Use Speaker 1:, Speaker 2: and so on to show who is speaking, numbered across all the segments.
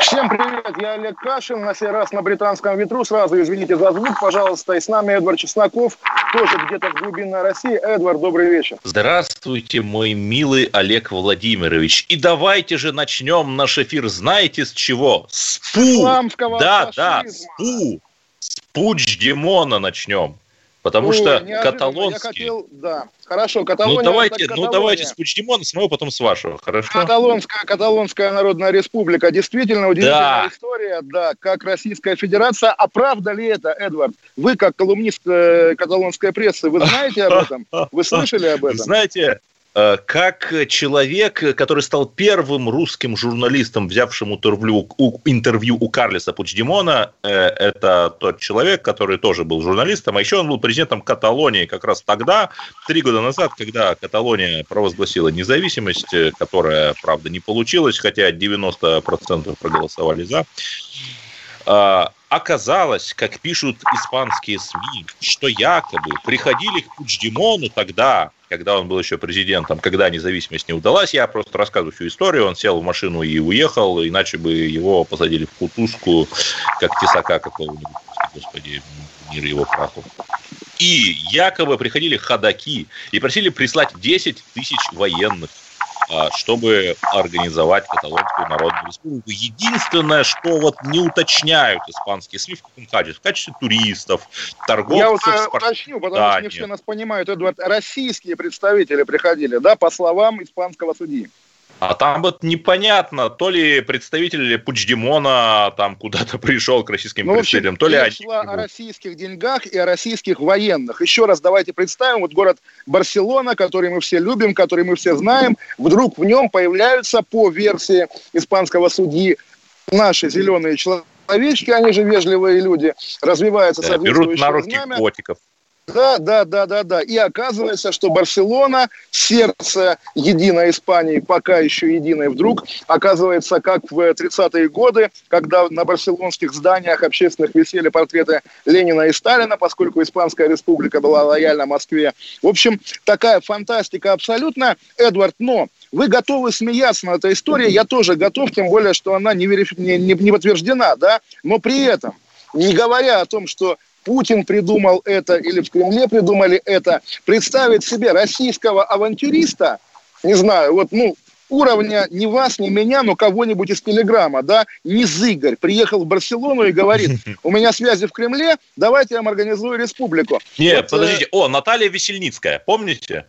Speaker 1: Всем привет, я Олег Кашин, на сей раз на британском ветру. Сразу извините за звук, пожалуйста. И с нами Эдвард Чесноков, тоже где-то в глубинной России. Эдвард, добрый вечер.
Speaker 2: Здравствуйте, мой милый Олег Владимирович. И давайте же начнем наш эфир, знаете с чего? С пу!
Speaker 1: Исламского
Speaker 2: да, да,
Speaker 1: фашизма.
Speaker 2: с пу! С Пучдемона начнем. Потому
Speaker 1: Ой,
Speaker 2: что
Speaker 1: неожиданно. Я
Speaker 2: каталонский...
Speaker 1: хотел, да. Хорошо, Каталония.
Speaker 2: Ну давайте, ну давайте с Пучдемона, с моего, потом с вашего, хорошо?
Speaker 1: Каталонская, Каталонская Народная Республика. Действительно удивительная
Speaker 2: Да.
Speaker 1: история, да, как Российская Федерация. А правда ли это, Эдвард? Вы, как колумнист э, каталонской прессы, вы знаете об этом? Вы слышали об этом?
Speaker 2: Знаете, как человек, который стал первым русским журналистом, взявшим интервью у, интервью у Карлиса Пучдемона, э, это тот человек, который тоже был журналистом, а еще он был президентом Каталонии как раз тогда, три года назад, когда Каталония провозгласила независимость, э, которая, правда, не получилась, хотя 90% проголосовали за. Оказалось, как пишут испанские СМИ, что якобы приходили к Пучдемону тогда, когда он был еще президентом, когда независимость не удалась. Я просто рассказываю всю историю. Он сел в машину и уехал, иначе бы его посадили в кутузку, как тесака какого-нибудь, господи, мир его праху. И якобы приходили ходаки и просили прислать 10 тысяч военных чтобы организовать Каталонскую Народную Республику. Единственное, что вот не уточняют испанские СМИ в каком качестве? В качестве туристов, торговцев,
Speaker 1: Я вот э,
Speaker 2: спорт-
Speaker 1: уточню, потому что не
Speaker 2: Да,
Speaker 1: все
Speaker 2: нет.
Speaker 1: нас понимают, Эдвард. Российские представители приходили, да, по словам испанского судьи.
Speaker 2: А там вот непонятно, то ли представитель Пучдемона там куда-то пришел к российским
Speaker 1: Ну, общем,
Speaker 2: представителям, то ли
Speaker 1: речь шла о российских деньгах и о российских военных. Еще раз давайте представим, вот город Барселона, который мы все любим, который мы все знаем, вдруг в нем появляются, по версии испанского судьи, наши зеленые человечки, они же вежливые люди, развивается
Speaker 2: Да, берут на руки
Speaker 1: знамя.
Speaker 2: котиков.
Speaker 1: Да, да, да, да, да. И оказывается, что Барселона, сердце единой Испании, пока еще единой вдруг, оказывается, как в 30-е годы, когда на барселонских зданиях общественных висели портреты Ленина и Сталина, поскольку Испанская республика была лояльна Москве. В общем, такая фантастика абсолютно. Эдвард, но вы готовы смеяться над этой историей, я тоже готов, тем более, что она не, верифи- не, не- не подтверждена, да, но при этом, не говоря о том, что Путин придумал это или в Кремле придумали это, представить себе российского авантюриста, не знаю, вот, ну, уровня не вас, не меня, но кого-нибудь из Телеграма, да, не Зыгорь, приехал в Барселону и говорит, у меня связи в Кремле, давайте я вам организую республику.
Speaker 2: Нет,
Speaker 1: Вот, э,
Speaker 2: подождите. О, Наталья Весельницкая, помните?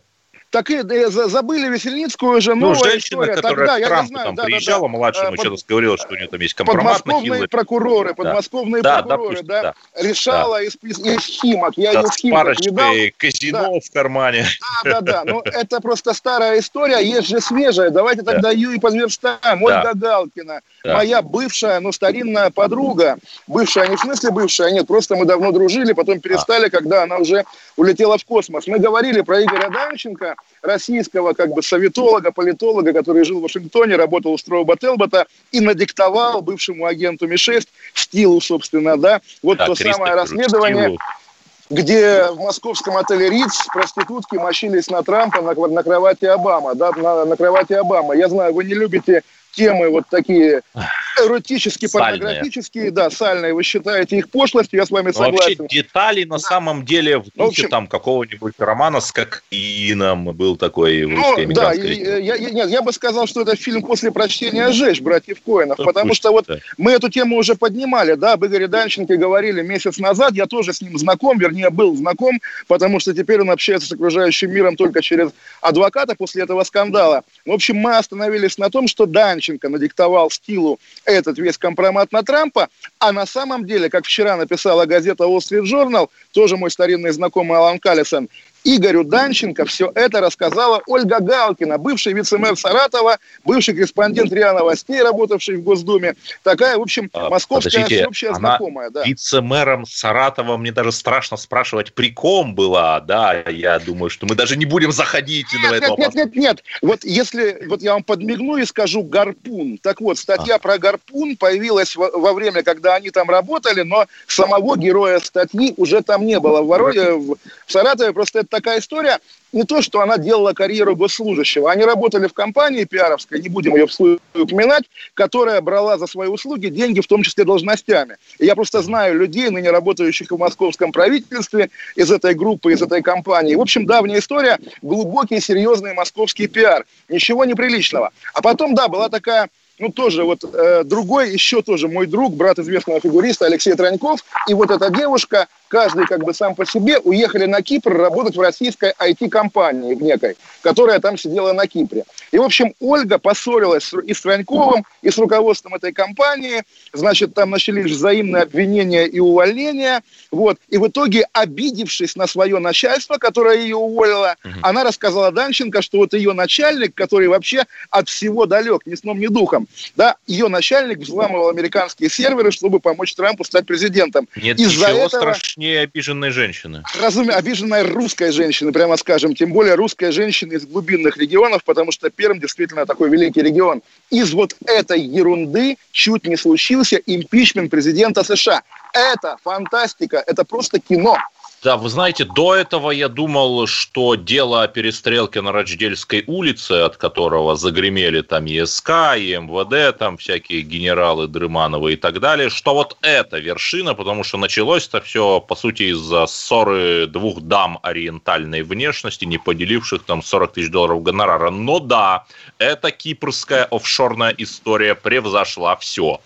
Speaker 1: Так и э, за- забыли Весельницкую же
Speaker 2: Ну,
Speaker 1: новая
Speaker 2: женщина,
Speaker 1: история.
Speaker 2: которая
Speaker 1: Тогда,
Speaker 2: к
Speaker 1: я
Speaker 2: Трампу
Speaker 1: знаю,
Speaker 2: там
Speaker 1: да, да,
Speaker 2: приезжала,
Speaker 1: да.
Speaker 2: младшему,
Speaker 1: Э, под-
Speaker 2: что-то говорила, что у нее там есть компромат на
Speaker 1: подмосковные
Speaker 2: Хиллари.
Speaker 1: прокуроры, подмосковные
Speaker 2: Да,
Speaker 1: прокуроры,
Speaker 2: допустим,
Speaker 1: да,
Speaker 2: да.
Speaker 1: решала из, из, из Химок. Я
Speaker 2: Да,
Speaker 1: ее
Speaker 2: с
Speaker 1: в Химках видал.
Speaker 2: казино в кармане.
Speaker 1: Да, да, да. Но это просто старая история, есть же свежая. Давайте
Speaker 2: Да.
Speaker 1: тогда ее и подверстаем.
Speaker 2: Да.
Speaker 1: Ольга Галкина,
Speaker 2: Да.
Speaker 1: моя бывшая, но старинная подруга. Бывшая не в смысле бывшая, нет, просто мы давно дружили, потом перестали, когда она уже улетела в космос. Мы говорили про Игоря Данченко, российского как бы советолога, политолога, который жил в Вашингтоне, работал у Строуба Телбота и надиктовал бывшему агенту Ми-6 Стилу, собственно, да, вот
Speaker 2: Да,
Speaker 1: то самое расследование,
Speaker 2: Стилу.
Speaker 1: где в московском отеле Риц проститутки мочились на Трампа на, на кровати Обама, да, на, на кровати Обама. Я знаю, вы не любите темы вот такие эротические,
Speaker 2: Сальные.
Speaker 1: порнографические, да, сальные. Вы считаете их пошлостью, я с вами
Speaker 2: Ну, вообще
Speaker 1: согласен.
Speaker 2: детали на самом деле в
Speaker 1: Ну, в
Speaker 2: духе
Speaker 1: общем-
Speaker 2: там какого-нибудь романа с кокаином был такой в
Speaker 1: Ну, да, и, э, я, я- нет, я бы сказал, что это фильм после прочтения «Жечь» братьев Коинов,
Speaker 2: Да
Speaker 1: потому
Speaker 2: пусть,
Speaker 1: что вот
Speaker 2: да.
Speaker 1: мы эту тему уже поднимали, да, об Игоре Данченко говорили месяц назад, я тоже с ним знаком, вернее, был знаком, потому что теперь он общается с окружающим миром только через адвоката после этого скандала. В общем, мы остановились на том, что Данченко надиктовал стилу этот весь компромат на Трампа, а на самом деле, как вчера написала газета Wall Street Journal, тоже мой старинный знакомый Алан Каллисон, Игорю Данченко все это рассказала Ольга Галкина, бывший вице-мэр Саратова, бывший корреспондент РИА Новостей, работавший в Госдуме. Такая, в общем, а, московская Подождите, всеобщая знакомая.
Speaker 2: Да. Вице-мэром Саратова, мне даже страшно спрашивать, при ком была, да, я думаю, что мы даже не будем заходить
Speaker 1: нет, на это. Нет, нет, нет, нет, вот если, вот я вам подмигну и скажу «гарпун», так вот, статья а. про «гарпун» появилась во, во время, когда они там работали, но самого героя статьи уже там не было. В, Воронеже, в Саратове просто это такая история, не то, что она делала карьеру госслужащего. Они работали в компании пиаровской, не будем ее упоминать, которая брала за свои услуги деньги, в том числе должностями. И я просто знаю людей, ныне работающих в московском правительстве, из этой группы, из этой компании. В общем, давняя история, глубокий, серьезный московский пиар. Ничего неприличного. А потом, да, была такая ну, тоже вот э, другой, еще тоже мой друг, брат известного фигуриста Алексей Траньков, и вот эта девушка, каждый как бы сам по себе, уехали на Кипр работать в российской IT-компании в некой, которая там сидела на Кипре. И, в общем, Ольга поссорилась и с Траньковым, и с руководством этой компании, значит, там начались взаимные обвинения и увольнения, вот, и в итоге, обидевшись на свое начальство, которое ее уволило, угу. она рассказала Данченко, что вот ее начальник, который вообще от всего далек, ни сном, ни духом, да, ее начальник взламывал американские серверы, чтобы помочь Трампу стать президентом.
Speaker 2: Нет Из-за ничего этого... страшнее обиженной женщины.
Speaker 1: Разумеется, обиженная русская женщина, прямо скажем, тем более русская женщина из глубинных регионов, потому что Перм действительно такой великий регион. Из вот этой ерунды чуть не случился импичмент президента США. Это фантастика, это просто кино.
Speaker 2: Да, вы знаете, до этого я думал, что дело о перестрелке на Рочдельской улице, от которого загремели там и СК, и МВД, там всякие генералы Дрымановы и так далее, что вот это вершина, потому что началось это все, по сути, из-за ссоры двух дам ориентальной внешности, не поделивших там 40 тысяч долларов гонорара. Но да, эта кипрская офшорная история превзошла все.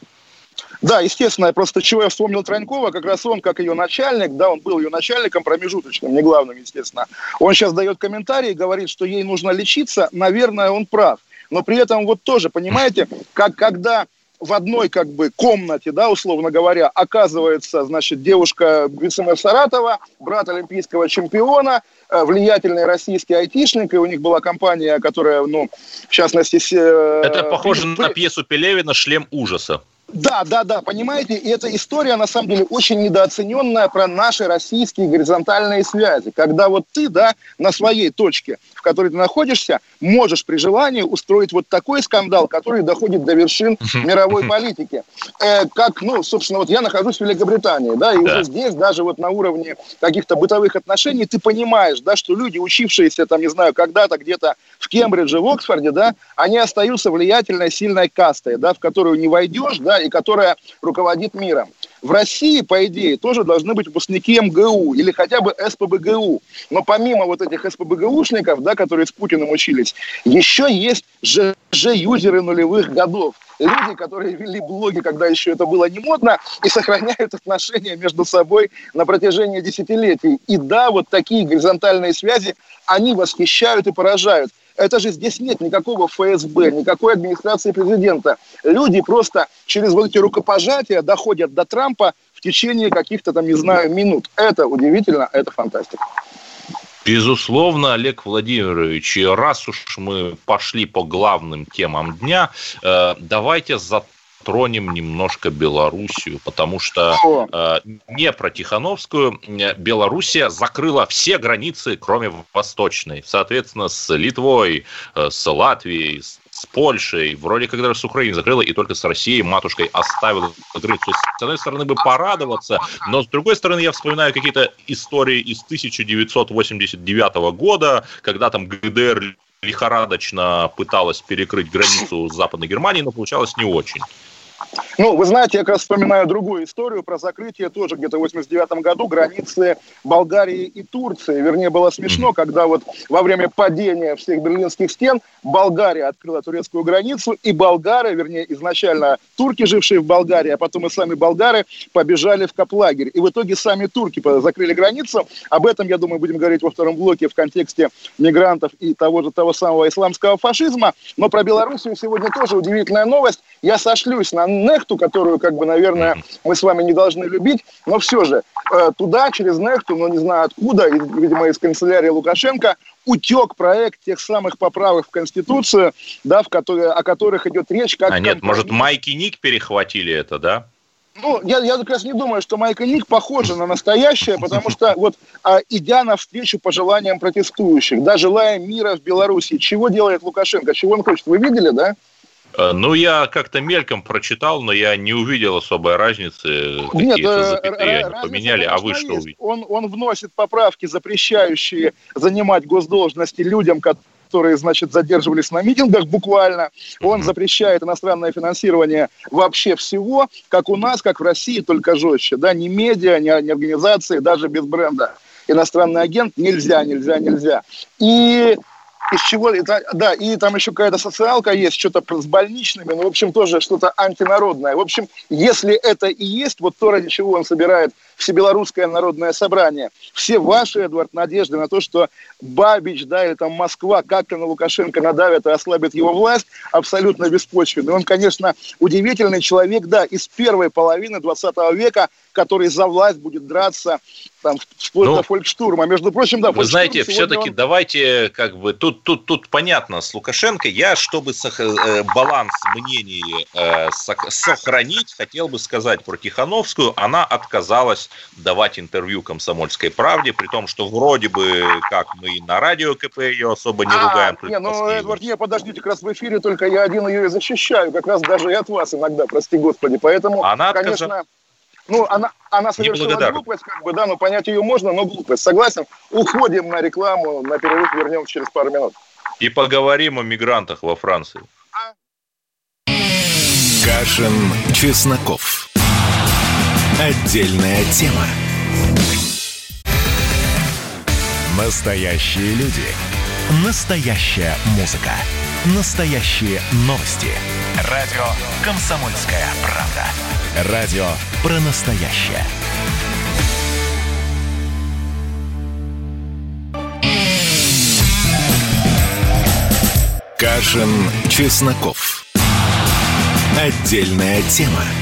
Speaker 1: Да, естественно, просто чего я вспомнил Транькова, как раз он, как ее начальник, да, он был ее начальником промежуточным, не главным, естественно. Он сейчас дает комментарий, говорит, что ей нужно лечиться, наверное, он прав. Но при этом вот тоже, понимаете, как когда в одной как бы комнате, да, условно говоря, оказывается, значит, девушка вице Саратова, брат олимпийского чемпиона, э, влиятельный российский айтишник, и у них была компания, которая, ну, в частности...
Speaker 2: Э, Это похоже на пьесу Пелевина «Шлем ужаса».
Speaker 1: Да, да, да, понимаете, и эта история, на самом деле, очень недооцененная про наши российские горизонтальные связи, когда вот ты, да, на своей точке, в которой ты находишься, можешь при желании устроить вот такой скандал, который доходит до вершин мировой политики. Э, как, ну, собственно, вот я нахожусь в Великобритании, да, и да. уже здесь, даже вот на уровне каких-то бытовых отношений, ты понимаешь, да, что люди, учившиеся, там, не знаю, когда-то где-то в Кембридже, в Оксфорде, да, они остаются влиятельной, сильной кастой, да, в которую не войдешь, да, и которая руководит миром. В России, по идее, тоже должны быть выпускники МГУ или хотя бы СПБГУ. Но помимо вот этих СПБГУшников, да, которые с Путиным учились, еще есть ЖЖ-юзеры нулевых годов. Люди, которые вели блоги, когда еще это было не модно, и сохраняют отношения между собой на протяжении десятилетий. И да, вот такие горизонтальные связи, они восхищают и поражают. Это же здесь нет никакого ФСБ, никакой администрации президента. Люди просто через вот эти рукопожатия доходят до Трампа в течение каких-то там, не знаю, минут. Это удивительно, это фантастика.
Speaker 2: Безусловно, Олег Владимирович, раз уж мы пошли по главным темам дня, э, давайте за тронем немножко Белоруссию, потому что э, не про Тихановскую Белоруссия закрыла все границы, кроме восточной. Соответственно, с Литвой, э, с Латвией, с Польшей, вроде как даже с Украиной закрыла, и только с Россией матушкой оставила есть, с одной стороны, бы порадоваться, но с другой стороны, я вспоминаю какие-то истории из 1989 года, когда там ГДР лихорадочно пыталась перекрыть границу с Западной Германией, но получалось не очень.
Speaker 1: Ну, вы знаете, я как раз вспоминаю другую историю про закрытие тоже где-то в 89 году границы Болгарии и Турции. Вернее, было смешно, когда вот во время падения всех берлинских стен Болгария открыла турецкую границу, и болгары, вернее, изначально турки, жившие в Болгарии, а потом и сами болгары побежали в Каплагерь. И в итоге сами турки закрыли границу. Об этом, я думаю, будем говорить во втором блоке в контексте мигрантов и того же того самого исламского фашизма. Но про Белоруссию сегодня тоже удивительная новость. Я сошлюсь на Нехту, которую, как бы, наверное, мы с вами не должны любить, но все же э, туда, через Нехту, но ну, не знаю откуда, видимо, из канцелярии Лукашенко, утек проект тех самых поправок в Конституцию, да, в которые, о которых идет речь.
Speaker 2: Как а нет, может, Майки Ник перехватили это, да?
Speaker 1: Ну, я, я как раз не думаю, что Майка Ник похожа на настоящее, потому что вот а, идя навстречу пожеланиям протестующих, да, желая мира в Беларуси, чего делает Лукашенко, чего он хочет, вы видели, да?
Speaker 2: Э, ну, я как-то мельком прочитал, но я не увидел особой разницы. Нет, э, запятые они поменяли, а вы что увидели?
Speaker 1: Он, он вносит поправки, запрещающие занимать госдолжности людям, которые, значит, задерживались на митингах буквально. Он запрещает иностранное финансирование вообще всего, как у нас, как в России, только жестче. Да, ни медиа, ни, ни организации, даже без бренда. Иностранный агент нельзя, нельзя, нельзя. И из чего, да, и там еще какая-то социалка есть, что-то с больничными, ну, в общем, тоже что-то антинародное. В общем, если это и есть, вот то, ради чего он собирает Всебелорусское народное собрание, все ваши, Эдвард, надежды на то, что Бабич, да, или там Москва как-то на Лукашенко надавит и ослабит его власть, абсолютно беспочвенны. Он, конечно, удивительный человек, да, из первой половины 20 века, который за власть будет драться там, вплоть ну, до фолькштурма. Между прочим, да,
Speaker 2: Вы знаете, все-таки он... давайте, как бы, тут, тут, тут понятно с Лукашенко. Я, чтобы сох... э, баланс мнений э, сохранить, хотел бы сказать про Тихановскую. Она отказалась давать интервью «Комсомольской правде», при том, что вроде бы, как мы и на радио КП ее особо не а, ругаем.
Speaker 1: Не, ну, Эдвард, не, подождите, как раз в эфире только я один ее и защищаю, как раз даже и от вас иногда, прости господи. Поэтому,
Speaker 2: она конечно... Отказала
Speaker 1: ну, она, она совершила глупость, как бы, да, но понять ее можно, но глупость. Согласен? Уходим на рекламу, на перерыв вернемся через пару минут.
Speaker 2: И поговорим о мигрантах во Франции.
Speaker 3: Кашин, Чесноков. Отдельная тема. Настоящие люди. Настоящая музыка. Настоящие новости. Радио «Комсомольская правда». Радио про настоящее. Кашин, Чесноков. Отдельная тема.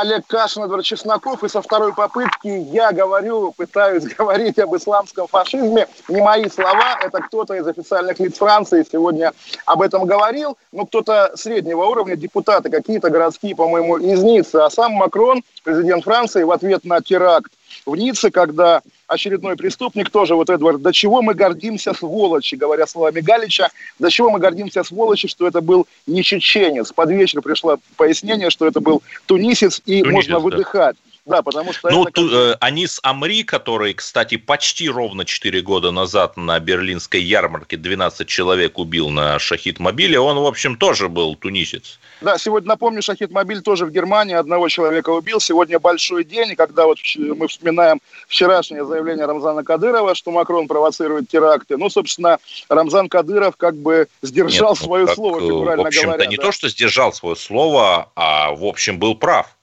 Speaker 1: Олег Кашин, Эдвард Чесноков, и со второй попытки я говорю, пытаюсь говорить об исламском фашизме. Не мои слова, это кто-то из официальных лиц Франции сегодня об этом говорил, ну, кто-то среднего уровня, депутаты какие-то городские, по-моему, из Ниццы, а сам Макрон, президент Франции, в ответ на теракт в Ницце, когда очередной преступник, тоже вот Эдвард, до чего мы гордимся сволочи, говоря словами Галича, до чего мы гордимся сволочи, что это был не чеченец. Под вечер пришло пояснение, что это был тунисец, и тунисец, можно выдыхать. Да.
Speaker 2: Да, потому что... Ну, это... ту, э, Анис Амри, который, кстати, почти ровно 4 года назад на берлинской ярмарке 12 человек убил на Шахид-мобиле, он, в общем, тоже был тунисец.
Speaker 1: Да, сегодня, напомню, Шахид-мобиль тоже в Германии одного человека убил. Сегодня большой день, когда вот мы вспоминаем вчерашнее заявление Рамзана Кадырова, что Макрон провоцирует теракты. Ну, собственно, Рамзан Кадыров как бы сдержал Нет, ну, свое как, слово,
Speaker 2: фигурально в общем-то, говоря. не да. то, что сдержал свое слово, а, в общем, был прав.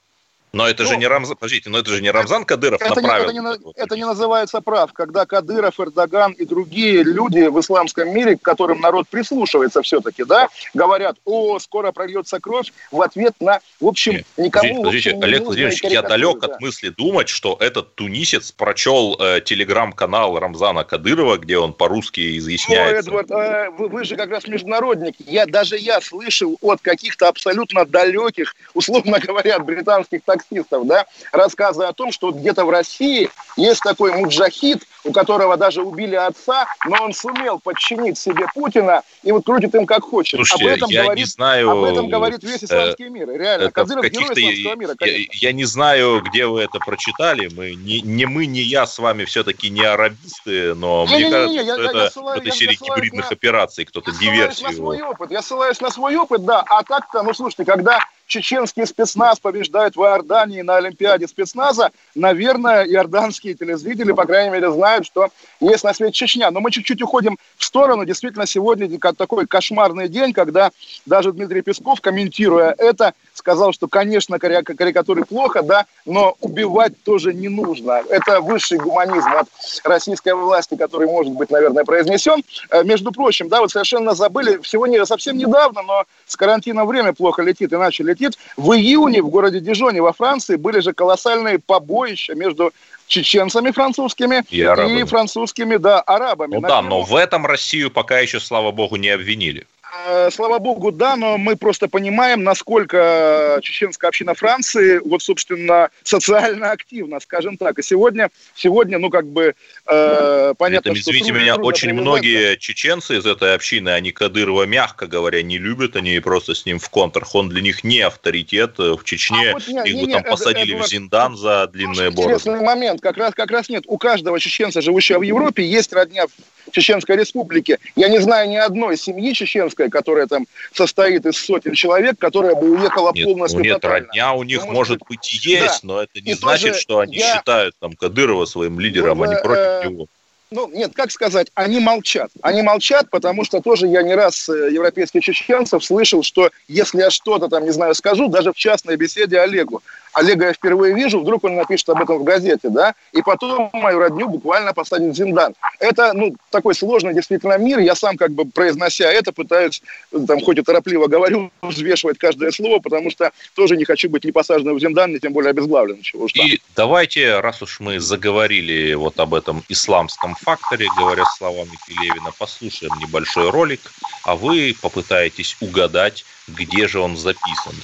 Speaker 2: Но это ну, же не Рамзан, подождите, но это же не Рамзан Кадыров это направил.
Speaker 1: Не, это, не, это не называется прав, когда Кадыров, Эрдоган и другие люди в исламском мире, к которым народ прислушивается все-таки, да, говорят, о, скоро прольется кровь в ответ на, в общем, никому...
Speaker 2: Подождите,
Speaker 1: общем,
Speaker 2: Олег Владимирович, я далек да. от мысли думать, что этот тунисец прочел э, телеграм-канал Рамзана Кадырова, где он по-русски изъясняется.
Speaker 1: О, Эдвард, э, вы, вы же как раз международник. Я, даже я слышал от каких-то абсолютно далеких, условно говоря, британских так таксистов, да, рассказы о том, что где-то в России есть такой муджахид, у которого даже убили отца, но он сумел подчинить себе Путина и вот крутит им как хочет.
Speaker 2: Слушайте, об этом я говорит, не знаю...
Speaker 1: Об этом говорит весь исламский мир. Реально,
Speaker 2: Кадыров герой исламского мира, Я, я не знаю, где вы это прочитали. Мы, не, не мы, не я с вами все-таки не арабисты, но не, мне не, кажется, не, не, что я, это, я ссылаюсь, это серия гибридных на, операций, кто-то диверсию.
Speaker 1: На свой опыт. Я ссылаюсь на свой опыт, да. А так-то, ну слушайте, когда чеченский спецназ побеждает в Иордании на Олимпиаде спецназа, наверное, иорданские телезрители, по крайней мере, знают, что есть на свете Чечня. Но мы чуть-чуть уходим в сторону. Действительно, сегодня такой кошмарный день, когда даже Дмитрий Песков, комментируя это, сказал, что, конечно, карикатуры плохо, да, но убивать тоже не нужно. Это высший гуманизм от российской власти, который может быть, наверное, произнесен. Э, между прочим, да, вот совершенно забыли, всего не, совсем недавно, но с карантином время плохо летит, иначе летит. В июне в городе Дижоне во Франции были же колоссальные побоища между чеченцами французскими и, и французскими, да, арабами.
Speaker 2: Ну да, но в этом Россию пока еще, слава богу, не обвинили.
Speaker 1: Э, слава богу, да, но мы просто понимаем, насколько чеченская община Франции, вот, собственно, социально активна, скажем так. И сегодня, сегодня ну, как бы, э, понятно,
Speaker 2: Это,
Speaker 1: что...
Speaker 2: Извините меня, очень многие чеченцы из этой общины, они Кадырова, мягко говоря, не любят, они просто с ним в контрах. Он для них не авторитет в Чечне. А вот, не, Их не, бы не, там посадили это, в Зиндан за длинные бороды.
Speaker 1: Интересный момент, как раз, как раз нет. У каждого чеченца, живущего в Европе, есть родня в Чеченской республике. Я не знаю ни одной семьи чеченской, которая там состоит из сотен человек, которая бы уехала
Speaker 2: нет,
Speaker 1: полностью
Speaker 2: ну, нет, тотально. родня у них, ну, может быть, и есть, да. но это не и значит, что они я... считают там Кадырова своим лидером, ну, а не против э... него
Speaker 1: ну, нет, как сказать, они молчат. Они молчат, потому что тоже я не раз э, европейских чеченцев слышал, что если я что-то там, не знаю, скажу, даже в частной беседе Олегу, Олега я впервые вижу, вдруг он напишет об этом в газете, да, и потом мою родню буквально посадит в Зиндан. Это, ну, такой сложный действительно мир, я сам как бы произнося это пытаюсь, там, хоть и торопливо говорю, взвешивать каждое слово, потому что тоже не хочу быть ни посаженным в Зиндан, ни тем более обезглавленным. Чего уж
Speaker 2: и давайте, раз уж мы заговорили вот об этом исламском факторе, говоря словами Пелевина, послушаем небольшой ролик, а вы попытаетесь угадать, где же он записан.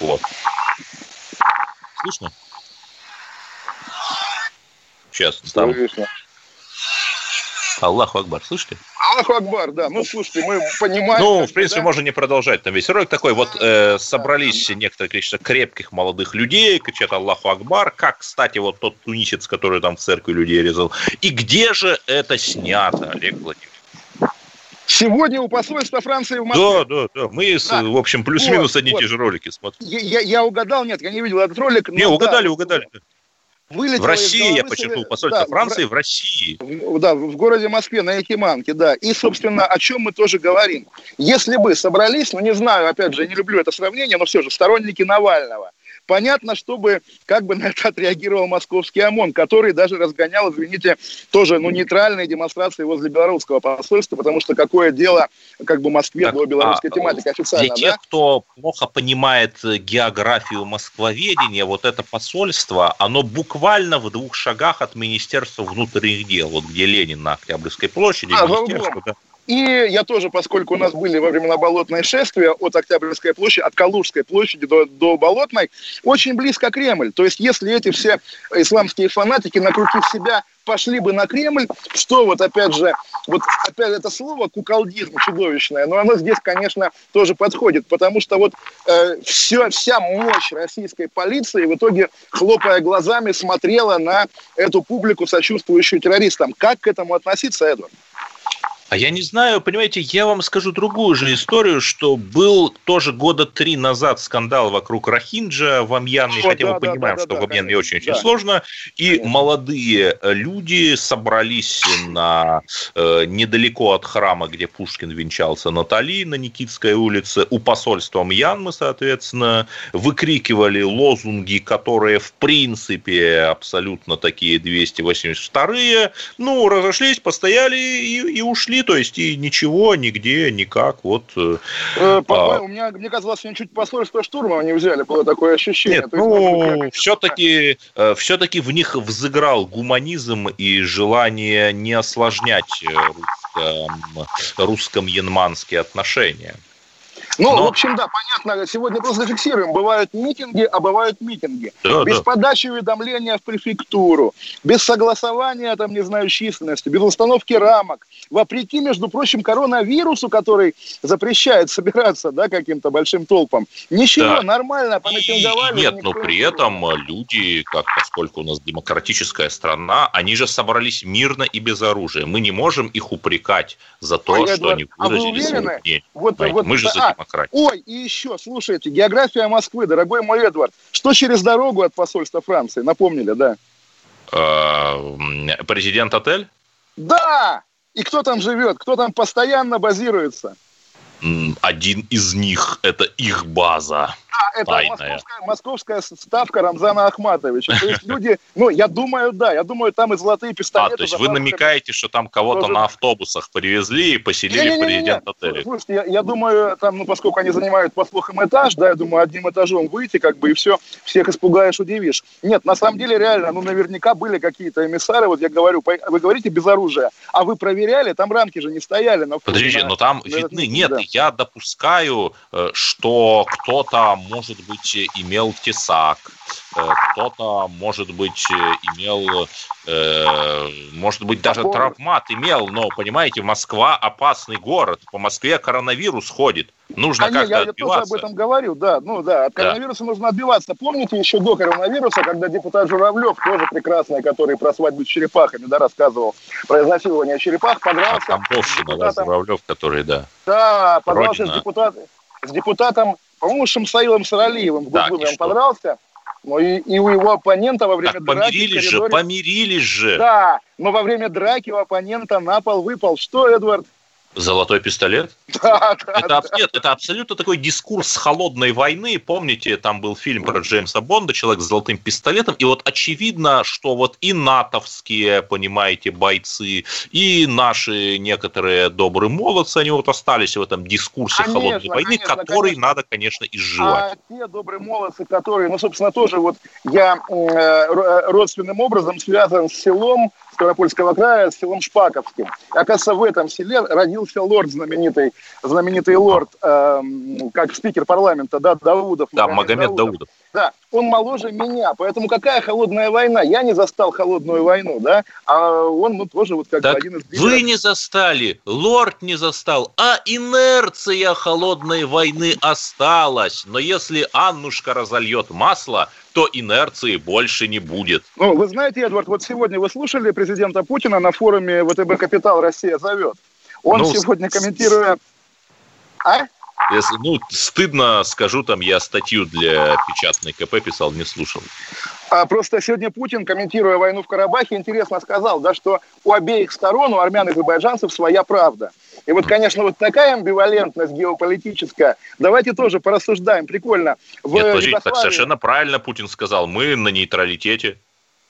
Speaker 2: Вот. Слышно? Сейчас, там... Слышно. Аллаху Акбар, слышите?
Speaker 1: Аллаху Акбар, да. Ну, слушайте, мы понимаем...
Speaker 2: Ну, в принципе, да? можно не продолжать там весь ролик такой. Вот э, собрались некоторое количество крепких молодых людей, кричат Аллаху Акбар, как, кстати, вот тот тунисец, который там в церкви людей резал. И где же это снято, Олег Владимирович?
Speaker 1: Сегодня у посольства Франции в Москве.
Speaker 2: Да, да, да. Мы, да. в общем, плюс-минус вот, одни и вот. те же ролики смотрим.
Speaker 1: Я, я, я угадал, нет, я не видел этот ролик.
Speaker 2: Не, угадали, да, угадали. В России, я подчеркнул, посольство да, Франции в, в России.
Speaker 1: Да, в городе Москве, на Якиманке, да. И, собственно, о чем мы тоже говорим. Если бы собрались, ну, не знаю, опять же, я не люблю это сравнение, но все же, сторонники Навального – Понятно, чтобы как бы на это отреагировал московский ОМОН, который даже разгонял, извините, тоже ну, нейтральные демонстрации возле белорусского посольства, потому что какое дело как бы Москве так, до белорусской а, тематики официально.
Speaker 2: Для тех,
Speaker 1: да?
Speaker 2: кто плохо понимает географию москвоведения, вот это посольство, оно буквально в двух шагах от Министерства внутренних дел, вот где Ленин на Октябрьской площади. А, министерство,
Speaker 1: да. И я тоже, поскольку у нас были во времена Болотной шествия от Октябрьской площади, от Калужской площади до, до Болотной, очень близко Кремль. То есть, если эти все исламские фанатики, накрутив себя, пошли бы на Кремль, что вот опять же, вот опять это слово куколдизм чудовищное, но оно здесь, конечно, тоже подходит, потому что вот э, все, вся мощь российской полиции в итоге, хлопая глазами, смотрела на эту публику, сочувствующую террористам. Как к этому относиться, Эдвард?
Speaker 2: А я не знаю, понимаете, я вам скажу другую же историю, что был тоже года три назад скандал вокруг Рахинджа в Амьяне, хотя да, мы да, понимаем, да, что да, в Амьяне очень-очень да. сложно, и Конечно. молодые э, люди собрались на э, недалеко от храма, где Пушкин венчался, Натали, на Никитской улице, у посольства Мьянмы, соответственно, выкрикивали лозунги, которые в принципе абсолютно такие 282-е, ну, разошлись, постояли и, и ушли то есть и ничего, нигде, никак, вот. Э,
Speaker 1: э а... У меня, мне казалось, они чуть посольство штурма они взяли, было такое ощущение.
Speaker 2: Нет, ну, все-таки, э, все-таки в них взыграл гуманизм и желание не осложнять русском, русско-янманские отношения.
Speaker 1: Ну, Но... в общем, да, понятно. Сегодня просто фиксируем. Бывают митинги, а бывают митинги. Да, без да. подачи уведомления в префектуру, без согласования, там, не знаю, численности, без установки рамок. Вопреки, между прочим, коронавирусу, который запрещает собираться, да, каким-то большим толпам. Ничего, да. нормально, помитинговали.
Speaker 2: Нет, но при этом э, люди, как поскольку у нас демократическая страна, они же собрались мирно и без оружия. Мы не можем их упрекать за то, а что они выразили
Speaker 1: а вы уверены? Вот, вот,
Speaker 2: Мы же
Speaker 1: а,
Speaker 2: демократии.
Speaker 1: Ой, и еще, слушайте, география Москвы, дорогой мой Эдвард. Что через дорогу от посольства Франции? Напомнили, да?
Speaker 2: Э, президент-отель?
Speaker 1: Да! И кто там живет? Кто там постоянно базируется?
Speaker 2: Один из них – это их база
Speaker 1: это московская, московская ставка Рамзана Ахматовича. То есть люди, ну, я думаю, да, я думаю, там и золотые пистолеты.
Speaker 2: А, то есть вы намекаете, что там кого-то на автобусах привезли и поселили в президент-отеле?
Speaker 1: Слушайте, я, я думаю, там, ну, поскольку они занимают, по слухам, этаж, да, я думаю, одним этажом выйти, как бы, и все, всех испугаешь, удивишь. Нет, на самом деле, реально, ну, наверняка были какие-то эмиссары, вот я говорю, вы говорите без оружия, а вы проверяли, там рамки же не стояли. На
Speaker 2: Подождите, но там видны, нет, я допускаю, э, что кто-то может быть, имел тесак, кто-то, может быть, имел, э, может быть, даже травмат имел, но, понимаете, Москва опасный город, по Москве коронавирус ходит, нужно как-то
Speaker 1: я, я тоже об этом говорю, да, ну да, от коронавируса да. нужно отбиваться. Помните еще до коронавируса, когда депутат Журавлев, тоже прекрасный, который про свадьбу с черепахами, да, рассказывал про изнасилование черепах, подрался. А,
Speaker 2: Тамбовщина, да, Журавлев, который, да.
Speaker 1: Да, подрался с, депутат, с депутатом по-моему, Шамсаилом Саралиевым в Госдуме он подрался. Но и, и у его оппонента во время так,
Speaker 2: драки... Помирились коридоре... же, помирились же.
Speaker 1: Да, но во время драки у оппонента на пол выпал. Что, Эдвард?
Speaker 2: Золотой пистолет?
Speaker 1: Да, да,
Speaker 2: это, да. Нет, это абсолютно такой дискурс холодной войны. Помните, там был фильм про Джеймса Бонда «Человек с золотым пистолетом», и вот очевидно, что вот и натовские, понимаете, бойцы, и наши некоторые добрые молодцы, они вот остались в этом дискурсе конечно, холодной войны, конечно, который конечно. надо, конечно, изживать.
Speaker 1: А те добрые молодцы, которые, ну, собственно, тоже вот я э, родственным образом связан с селом, Ставропольского края с селом Шпаковским. И, оказывается, в этом селе родился лорд знаменитый, знаменитый лорд, э, как спикер парламента, да, Даудов.
Speaker 2: Да, Магомед, Магомед Даудов. Даудов.
Speaker 1: Да, он моложе меня, поэтому какая холодная война? Я не застал холодную войну, да, а он, ну, тоже вот как
Speaker 2: так
Speaker 1: бы один из
Speaker 2: лидеров. Вы не застали, лорд не застал, а инерция холодной войны осталась. Но если Аннушка разольет масло, то инерции больше не будет.
Speaker 1: Ну, вы знаете, Эдвард, вот сегодня вы слушали президента Путина на форуме ВТБ «Капитал. Россия зовет». Он ну, сегодня, комментируя...
Speaker 2: А? Если, ну, стыдно, скажу, там я статью для печатной КП писал, не слушал.
Speaker 1: А просто сегодня Путин, комментируя войну в Карабахе, интересно сказал, да, что у обеих сторон, у армян и азербайджанцев своя правда. И вот, конечно, вот такая амбивалентность геополитическая. Давайте тоже порассуждаем. Прикольно.
Speaker 2: В Нет, подождите, Югославии... так совершенно правильно Путин сказал. Мы на нейтралитете.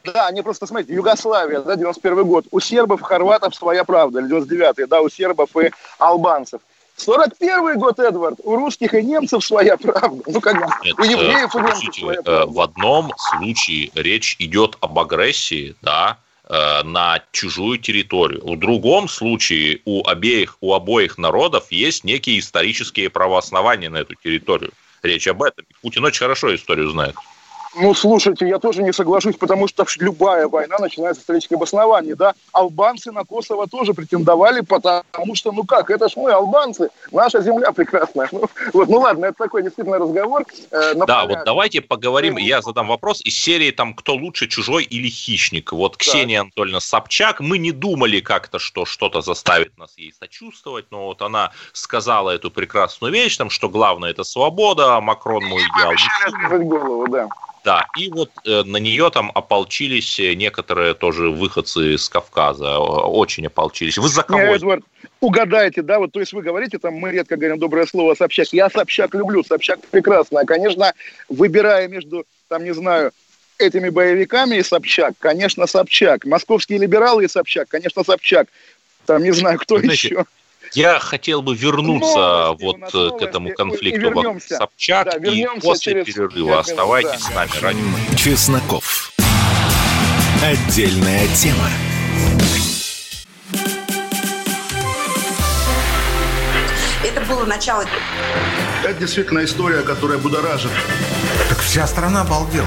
Speaker 1: Да, они просто, смотрите, Югославия, да, 91 год. У сербов, хорватов своя правда, 99-й, да, у сербов и албанцев. 41 год, Эдвард, у русских и немцев своя правда. Ну, как
Speaker 2: Нет, у евреев и немцев своя э, правда. В одном случае речь идет об агрессии, да, э, на чужую территорию. В другом случае у обеих, у обоих народов есть некие исторические правооснования на эту территорию. Речь об этом. Путин очень хорошо историю знает.
Speaker 1: Ну, слушайте, я тоже не соглашусь, потому что любая война начинается с исторических обоснований, да. Албанцы на Косово тоже претендовали, потому что, ну как, это ж мы, албанцы, наша земля прекрасная. Ну, вот, ну ладно, это такой действительно разговор.
Speaker 2: Э, да, вот давайте поговорим, я задам вопрос из серии там «Кто лучше, чужой или хищник?» Вот Ксения да. Анатольевна Собчак, мы не думали как-то, что что-то заставит нас ей сочувствовать, но вот она сказала эту прекрасную вещь, там, что главное это свобода, Макрон мой идеал. голову, да. Да, и вот э, на нее там ополчились э, некоторые тоже выходцы из Кавказа, очень ополчились. Вы за кого?
Speaker 1: Не, Эдвард, угадайте, да, вот, то есть вы говорите, там, мы редко говорим доброе слово Собчак. Я Собчак люблю, Собчак прекрасная. Конечно, выбирая между, там, не знаю, этими боевиками и Собчак, конечно, Собчак. Московские либералы и Собчак, конечно, Собчак. Там, не знаю, кто Знаете, еще.
Speaker 2: Я хотел бы вернуться новости, вот новости, к этому конфликту вокруг Собчак да, и после перерыва оставайтесь да. с нами. Ради.
Speaker 3: Чесноков. Отдельная тема.
Speaker 4: Это было начало.
Speaker 1: Это действительно история, которая будоражит.
Speaker 5: Так вся страна обалдела.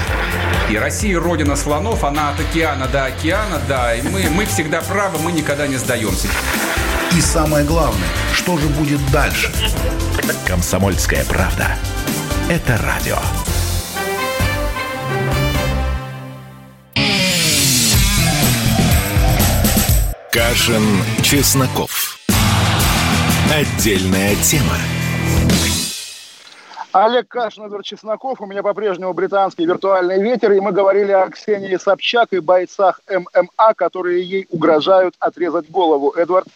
Speaker 6: И Россия родина слонов, она от океана до океана, да. И мы, мы всегда правы, мы никогда не сдаемся.
Speaker 5: И самое главное, что же будет дальше?
Speaker 3: Комсомольская правда. Это радио. Кашин, Чесноков. Отдельная тема.
Speaker 1: Олег Кашин, Эдвард Чесноков. У меня по-прежнему британский виртуальный ветер. И мы говорили о Ксении Собчак и бойцах ММА, которые ей угрожают отрезать голову. Эдвард?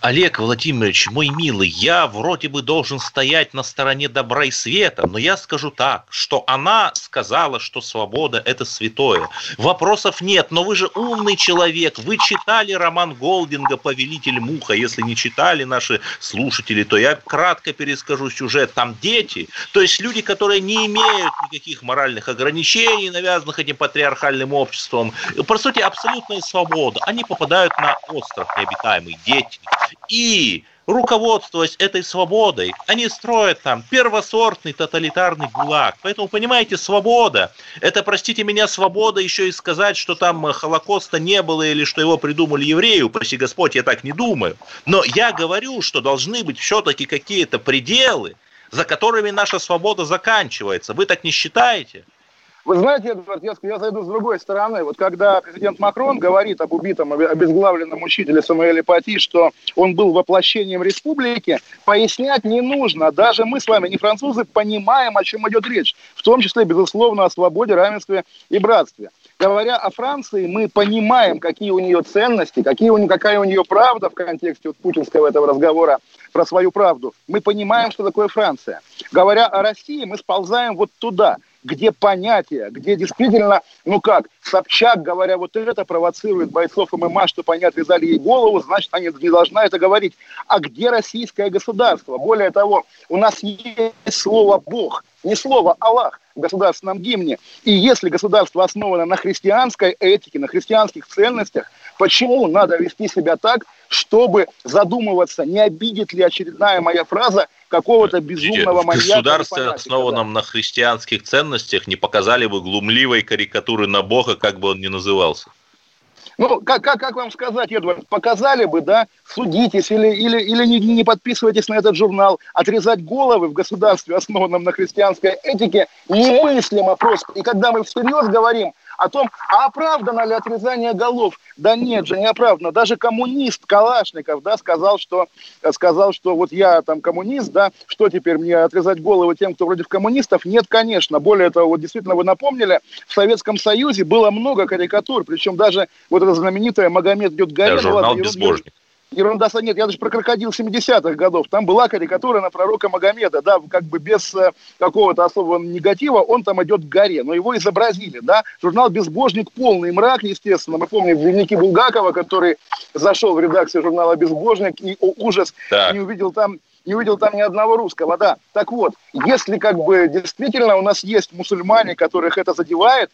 Speaker 2: Олег Владимирович, мой милый, я вроде бы должен стоять на стороне добра и света, но я скажу так, что она сказала, что свобода – это святое. Вопросов нет, но вы же умный человек, вы читали роман Голдинга «Повелитель муха», если не читали наши слушатели, то я кратко перескажу сюжет. Там дети, то есть люди, которые не имеют никаких моральных ограничений, навязанных этим патриархальным обществом, по сути, абсолютная свобода. Они попадают на остров необитаемый, дети, и руководствуясь этой свободой, они строят там первосортный тоталитарный гулаг. Поэтому, понимаете, свобода, это, простите меня, свобода еще и сказать, что там Холокоста не было или что его придумали евреи, упаси Господь, я так не думаю. Но я говорю, что должны быть все-таки какие-то пределы, за которыми наша свобода заканчивается. Вы так не считаете?
Speaker 1: Вы знаете, Эдвард, я, я зайду с другой стороны. Вот когда президент Макрон говорит об убитом, обезглавленном учителе Самуэле Пати, что он был воплощением республики, пояснять не нужно. Даже мы с вами, не французы, понимаем, о чем идет речь. В том числе, безусловно, о свободе, равенстве и братстве. Говоря о Франции, мы понимаем, какие у нее ценности, какие у какая у нее правда в контексте вот путинского этого разговора про свою правду. Мы понимаем, что такое Франция. Говоря о России, мы сползаем вот туда – где понятия, где действительно, ну как, Собчак, говоря вот это, провоцирует бойцов ММА, чтобы они отрезали ей голову, значит, они не должна это говорить. А где российское государство? Более того, у нас есть слово «Бог», не слово «Аллах» государственном гимне. И если государство основано на христианской этике, на христианских ценностях, почему надо вести себя так, чтобы задумываться, не обидит ли очередная моя фраза какого-то безумного
Speaker 2: маньяка. В государстве, основанном да. на христианских ценностях, не показали бы глумливой карикатуры на Бога, как бы он ни назывался.
Speaker 1: Ну, как, как, как вам сказать, Эдвард, показали бы, да, судитесь или, или, или не, не подписывайтесь на этот журнал, отрезать головы в государстве, основанном на христианской этике, немыслимо просто. И когда мы всерьез говорим о том, а оправдано ли отрезание голов. Да нет же, не оправдано. Даже коммунист Калашников, да, сказал, что, сказал, что вот я там коммунист, да, что теперь мне отрезать головы тем, кто против коммунистов? Нет, конечно. Более того, вот действительно вы напомнили, в Советском Союзе было много карикатур, причем даже вот эта знаменитая Магомед горе. Да,
Speaker 2: журнал «Безбожник»
Speaker 1: ерунда нет, я даже про крокодил 70-х годов, там была карикатура на пророка Магомеда, да, как бы без э, какого-то особого негатива, он там идет к горе, но его изобразили, да, журнал «Безбожник» полный мрак, естественно, мы помним дневники Булгакова, который зашел в редакцию журнала «Безбожник» и, о ужас, так. не увидел там не увидел там ни одного русского, да. Так вот, если как бы действительно у нас есть мусульмане, которых это задевает,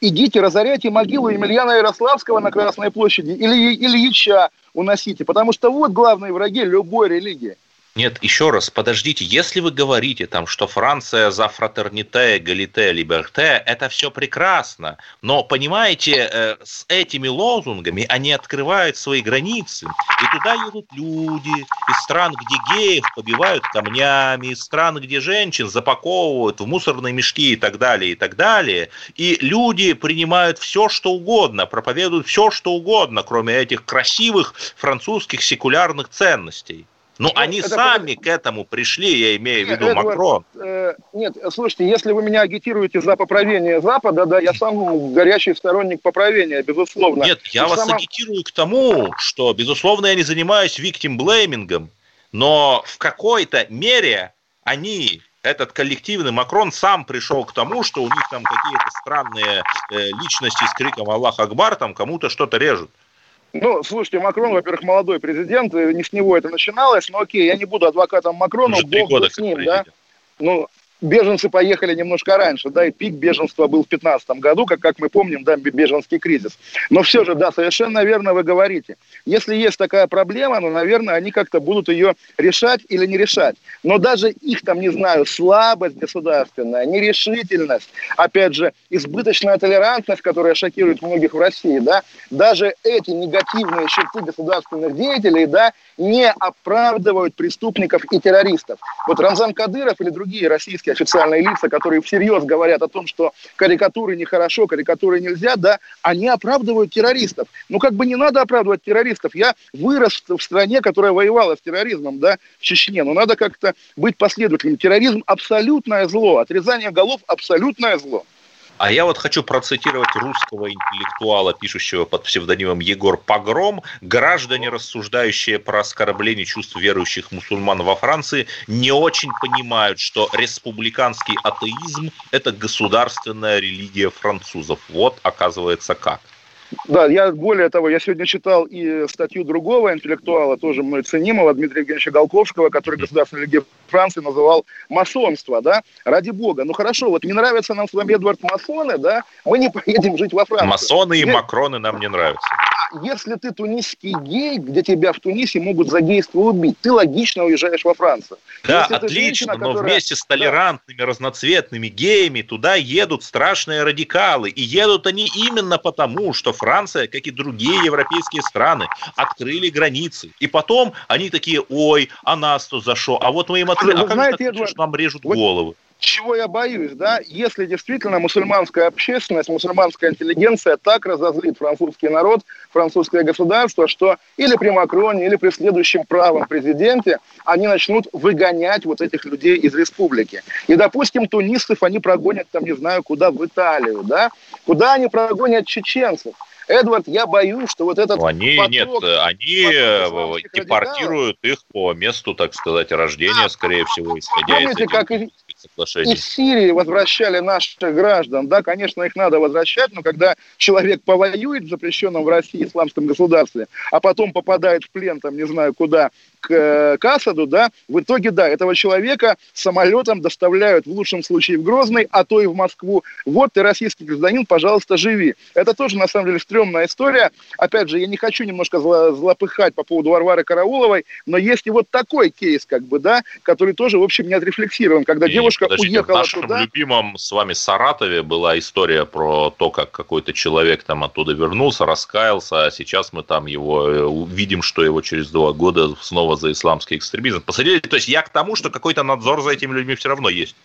Speaker 1: идите разоряйте могилу Емельяна Ярославского на Красной площади или Ильича уносите, потому что вот главные враги любой религии.
Speaker 2: Нет, еще раз, подождите, если вы говорите там, что Франция за фратерните, галите, либерте, это все прекрасно, но, понимаете, э, с этими лозунгами они открывают свои границы, и туда едут люди из стран, где геев побивают камнями, из стран, где женщин запаковывают в мусорные мешки и так далее, и так далее, и люди принимают все, что угодно, проповедуют все, что угодно, кроме этих красивых французских секулярных ценностей. Ну, ну они это сами к этому пришли, я имею в виду Макрон.
Speaker 1: Э, нет, слушайте, если вы меня агитируете за поправение Запада, да, я сам горячий сторонник поправения, безусловно.
Speaker 2: Нет, я вас сама... агитирую к тому, что, безусловно, я не занимаюсь виктим-блеймингом, но в какой-то мере они этот коллективный Макрон сам пришел к тому, что у них там какие-то странные э, личности с криком «Аллах Акбар» там кому-то что-то режут.
Speaker 1: Ну, слушайте, Макрон, во-первых, молодой президент, не с него это начиналось, но окей, я не буду адвокатом Макрона, Бог года с ним, да. Ну, беженцы поехали немножко раньше, да, и пик беженства был в 2015 году, как, как мы помним, да, беженский кризис. Но все же, да, совершенно верно вы говорите. Если есть такая проблема, ну, наверное, они как-то будут ее решать или не решать. Но даже их там, не знаю, слабость государственная, нерешительность, опять же, избыточная толерантность, которая шокирует многих в России, да, даже эти негативные черты государственных деятелей, да, не оправдывают преступников и террористов. Вот Рамзан Кадыров или другие российские официальные лица, которые всерьез говорят о том, что карикатуры нехорошо, карикатуры нельзя, да, они оправдывают террористов. Ну, как бы не надо оправдывать террористов. Я вырос в стране, которая воевала с терроризмом, да, в Чечне. Но надо как-то быть последовательным. Терроризм – абсолютное зло, отрезание голов – абсолютное зло.
Speaker 2: А я вот хочу процитировать русского интеллектуала, пишущего под псевдонимом Егор Погром. Граждане, рассуждающие про оскорбление чувств верующих мусульман во Франции, не очень понимают, что республиканский атеизм – это государственная религия французов. Вот, оказывается, как.
Speaker 1: Да, я более того, я сегодня читал и статью другого интеллектуала, тоже мой ценимого, Дмитрия Евгеньевича Голковского, который Государственной Лиги Франции называл масонство, да, ради бога. Ну хорошо, вот не нравятся нам с вами, Эдвард, масоны, да, мы не поедем жить во Францию.
Speaker 2: Масоны и Макроны нам не нравятся
Speaker 1: если ты тунисский гей, где тебя в Тунисе могут за гейство убить, ты логично уезжаешь во Францию.
Speaker 2: Да, если отлично, женщина, но которая... вместе с толерантными, да. разноцветными геями туда едут страшные радикалы. И едут они именно потому, что Франция, как и другие европейские страны, открыли границы. И потом они такие, ой, а нас-то за что? А вот мы им открыли, а как знаете, так, Эдвард, нам режут вот, головы
Speaker 1: чего я боюсь, да, если действительно мусульманская общественность, мусульманская интеллигенция так разозлит французский народ, французское государство, что или при Макроне, или при следующем правом президенте они начнут выгонять вот этих людей из республики. И, допустим, тунисцев они прогонят там, не знаю, куда, в Италию, да, куда они прогонят чеченцев. Эдвард, я боюсь, что вот этот
Speaker 2: ну, они поток, нет, они поток э, депортируют их по месту, так сказать, рождения, скорее всего, исходя Помните, из
Speaker 1: как соглашений. Из Сирии возвращали наших граждан. Да, конечно, их надо возвращать, но когда человек повоюет в запрещенном в России исламском государстве, а потом попадает в плен, там, не знаю куда, к, э, к Асаду, да, в итоге, да, этого человека самолетом доставляют в лучшем случае в Грозный, а то и в Москву. Вот ты российский гражданин, пожалуйста, живи. Это тоже, на самом деле, стрёмная история. Опять же, я не хочу немножко зло, злопыхать по поводу Варвары Карауловой, но есть и вот такой кейс, как бы, да, который тоже, в общем, не отрефлексирован, когда и, девушка подождите, уехала
Speaker 2: в нашем
Speaker 1: туда.
Speaker 2: любимом с вами Саратове была история про то, как какой-то человек там оттуда вернулся, раскаялся, а сейчас мы там его э, видим, что его через два года снова снова за исламский экстремизм. Посадили, то есть я к тому, что какой-то надзор за этими людьми все равно есть.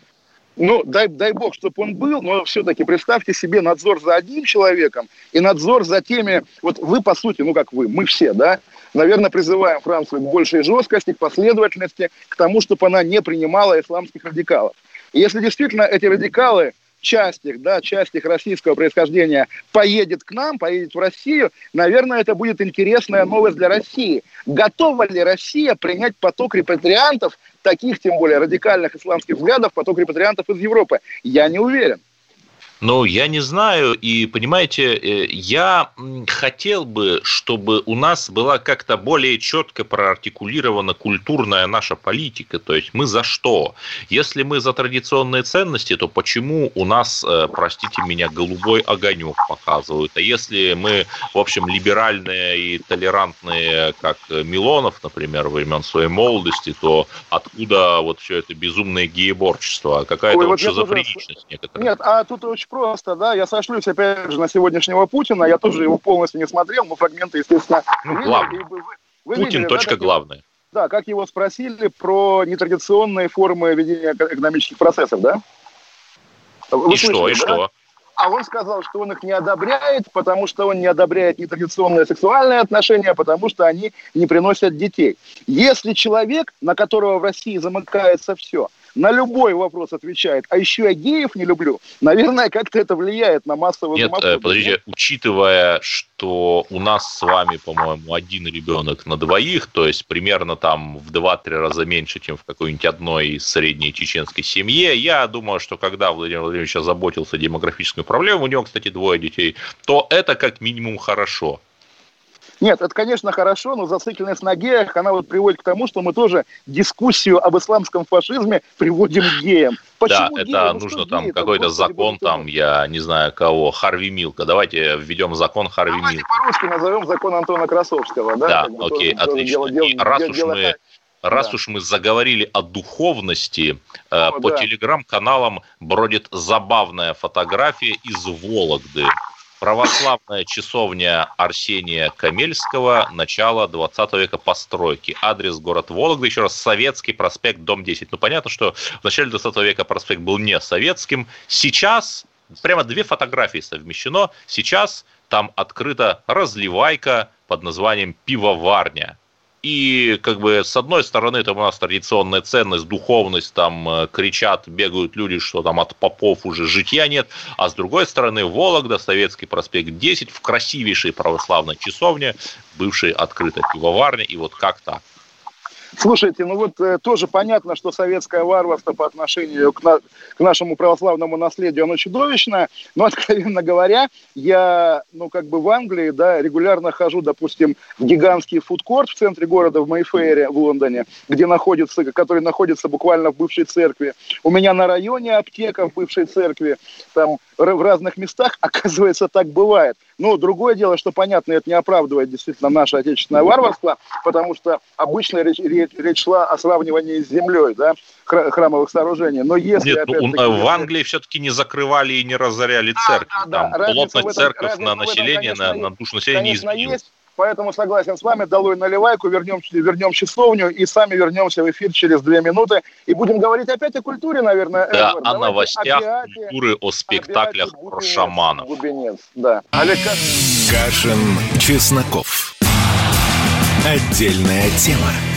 Speaker 1: Ну, дай, дай бог, чтобы он был, но все-таки представьте себе надзор за одним человеком и надзор за теми, вот вы, по сути, ну как вы, мы все, да, наверное, призываем Францию к большей жесткости, к последовательности, к тому, чтобы она не принимала исламских радикалов. И если действительно эти радикалы часть их, да, часть их российского происхождения поедет к нам, поедет в Россию, наверное, это будет интересная новость для России. Готова ли Россия принять поток репатриантов, таких, тем более, радикальных исламских взглядов, поток репатриантов из Европы? Я не уверен.
Speaker 2: Ну, я не знаю, и понимаете, э, я хотел бы, чтобы у нас была как-то более четко проартикулирована культурная наша политика, то есть мы за что? Если мы за традиционные ценности, то почему у нас, э, простите меня, голубой огонек показывают? А если мы, в общем, либеральные и толерантные, как Милонов, например, времен своей молодости, то откуда вот все это безумное гееборчество? Какая-то вот, вот шизофреничность некоторая?
Speaker 1: Нет, а тут очень очень просто, да, я сошлюсь опять же на сегодняшнего Путина, я тоже его полностью не смотрел, но фрагменты, естественно,
Speaker 2: ну, главное. Вы, вы Путин видели, точка да, главная.
Speaker 1: Да, как его спросили про нетрадиционные формы ведения экономических процессов, да?
Speaker 2: Вы и слышали, что, и да? что?
Speaker 1: А он сказал, что он их не одобряет, потому что он не одобряет нетрадиционные сексуальные отношения, потому что они не приносят детей. Если человек, на которого в России замыкается все, на любой вопрос отвечает, а еще я геев не люблю, наверное, как-то это влияет на массовую
Speaker 2: Нет, гомофобию. подождите, учитывая, что у нас с вами, по-моему, один ребенок на двоих, то есть примерно там в 2-3 раза меньше, чем в какой-нибудь одной из средней чеченской семье, я думаю, что когда Владимир Владимирович озаботился демографической проблемой, у него, кстати, двое детей, то это как минимум хорошо.
Speaker 1: Нет, это, конечно, хорошо, но зацикленность на геях, она вот приводит к тому, что мы тоже дискуссию об исламском фашизме приводим к геям.
Speaker 2: Почему да, геи? это ну, нужно там какой-то закон, там, я не знаю кого, Харви Милка. Давайте введем закон Харви Давайте Милка.
Speaker 1: по-русски назовем закон Антона Красовского.
Speaker 2: Да, да окей, тоже, отлично. Дело, И раз дело, уж мы... Раз да. уж мы заговорили о духовности, э, о, по да. телеграм-каналам бродит забавная фотография из Вологды. Православная часовня Арсения Камельского, начало 20 века постройки. Адрес город Вологда, еще раз, Советский проспект, дом 10. Ну, понятно, что в начале 20 века проспект был не советским. Сейчас прямо две фотографии совмещено. Сейчас там открыта разливайка под названием «Пивоварня». И как бы с одной стороны там у нас традиционная ценность, духовность, там э, кричат, бегают люди, что там от попов уже житья нет, а с другой стороны Вологда, Советский проспект 10, в красивейшей православной часовне, бывшей открытой пивоварне, и вот как так.
Speaker 1: Слушайте, ну вот э, тоже понятно, что советское варварство по отношению к, на, к нашему православному наследию, оно чудовищное, но, откровенно говоря, я, ну, как бы в Англии, да, регулярно хожу, допустим, в гигантский фудкорт в центре города, в Мэйфэре, в Лондоне, где находится, который находится буквально в бывшей церкви. У меня на районе аптека в бывшей церкви, там в разных местах, оказывается, так бывает. Но другое дело, что, понятно, это не оправдывает действительно наше отечественное варварство, потому что обычно речь, речь, шла о сравнивании с землей, да, храмовых сооружений. Но если,
Speaker 2: Нет, ну, в Англии все-таки не закрывали и не разоряли церкви. Да, да, Там плотность церковь на население, на, на душу населения не изменилась.
Speaker 1: Поэтому согласен с вами, долой наливайку, вернем, вернем часовню и сами вернемся в эфир через две минуты. И будем говорить опять о культуре, наверное.
Speaker 2: Да, Эдвард. о Давайте новостях о культуры, о спектаклях о про шаманов.
Speaker 1: Глубинец, да. Олег
Speaker 3: Кашин, Чесноков. Отдельная тема.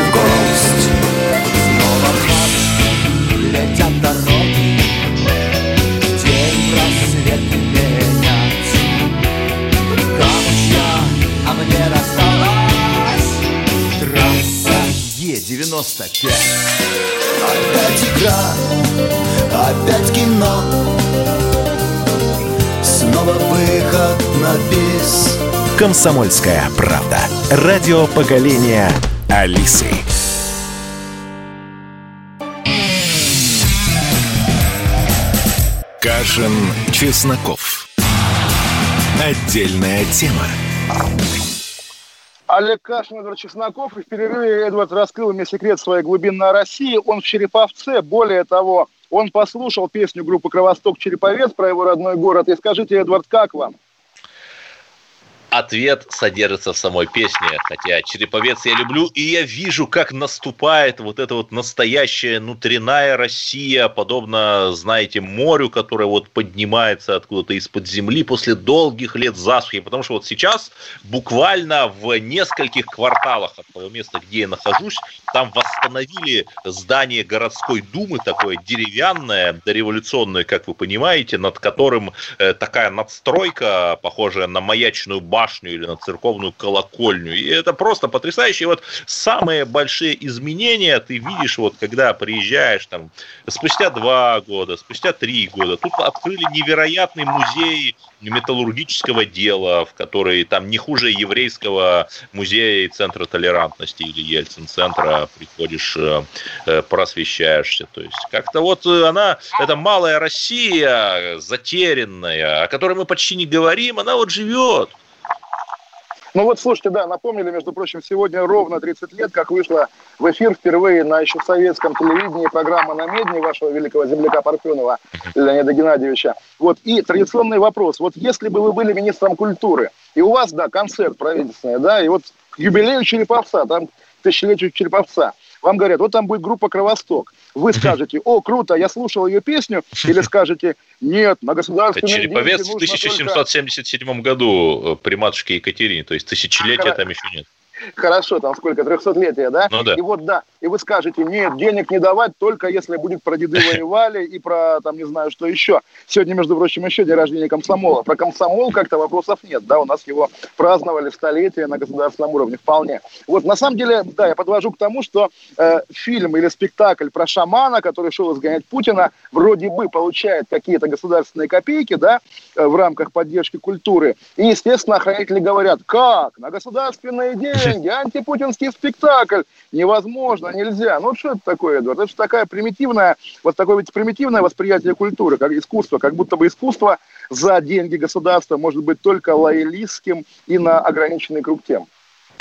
Speaker 3: Комсомольская правда. Радио поколения Алисы. Кашин, Чесноков. Отдельная тема.
Speaker 1: Олег Кашин, Эдвард Чесноков. И в перерыве Эдвард раскрыл мне секрет своей глубинной России. Он в Череповце. Более того, он послушал песню группы «Кровосток Череповец» про его родной город. И скажите, Эдвард, как вам?
Speaker 2: Ответ содержится в самой песне, хотя Череповец я люблю, и я вижу, как наступает вот эта вот настоящая внутренняя Россия, подобно, знаете, морю, которое вот поднимается откуда-то из-под земли после долгих лет засухи, потому что вот сейчас буквально в нескольких кварталах от того места, где я нахожусь, там восстановили здание городской думы, такое деревянное, дореволюционное, как вы понимаете, над которым э, такая надстройка, похожая на маячную башню, башню или на церковную колокольню. И это просто потрясающе. И вот самые большие изменения ты видишь, вот когда приезжаешь там спустя два года, спустя три года. Тут открыли невероятный музей металлургического дела, в который там не хуже еврейского музея и центра толерантности или Ельцин-центра приходишь, э, э, просвещаешься. То есть как-то вот она, эта малая Россия, затерянная, о которой мы почти не говорим, она вот живет.
Speaker 1: Ну вот, слушайте, да, напомнили, между прочим, сегодня ровно 30 лет, как вышла в эфир впервые на еще советском телевидении программа «На медне» вашего великого земляка Парфенова Леонида Геннадьевича. Вот, и традиционный вопрос. Вот если бы вы были министром культуры, и у вас, да, концерт правительственный, да, и вот к юбилею Череповца, там, тысячелетию Череповца, вам говорят, вот там будет группа «Кровосток». Вы скажете, о, круто, я слушал ее песню, или скажете, нет, на государственные
Speaker 2: Череповец в 1777 только... году э, при матушке Екатерине, то есть тысячелетия там еще нет
Speaker 1: хорошо, там сколько, трехсотлетия, да?
Speaker 2: Ну да.
Speaker 1: И вот да, и вы скажете, нет, денег не давать, только если будет про деды воевали и про, там, не знаю, что еще. Сегодня, между прочим, еще день рождения комсомола. Про комсомол как-то вопросов нет, да, у нас его праздновали столетие на государственном уровне, вполне. Вот, на самом деле, да, я подвожу к тому, что э, фильм или спектакль про шамана, который шел изгонять Путина, вроде бы получает какие-то государственные копейки, да, э, в рамках поддержки культуры. И, естественно, охранители говорят, как, на государственные деньги, деньги, антипутинский спектакль. Невозможно, нельзя. Ну, что это такое, Эдвард? Это же такая примитивная, вот такое ведь примитивное восприятие культуры, как искусство, как будто бы искусство за деньги государства может быть только лоялистским и на ограниченный круг тем.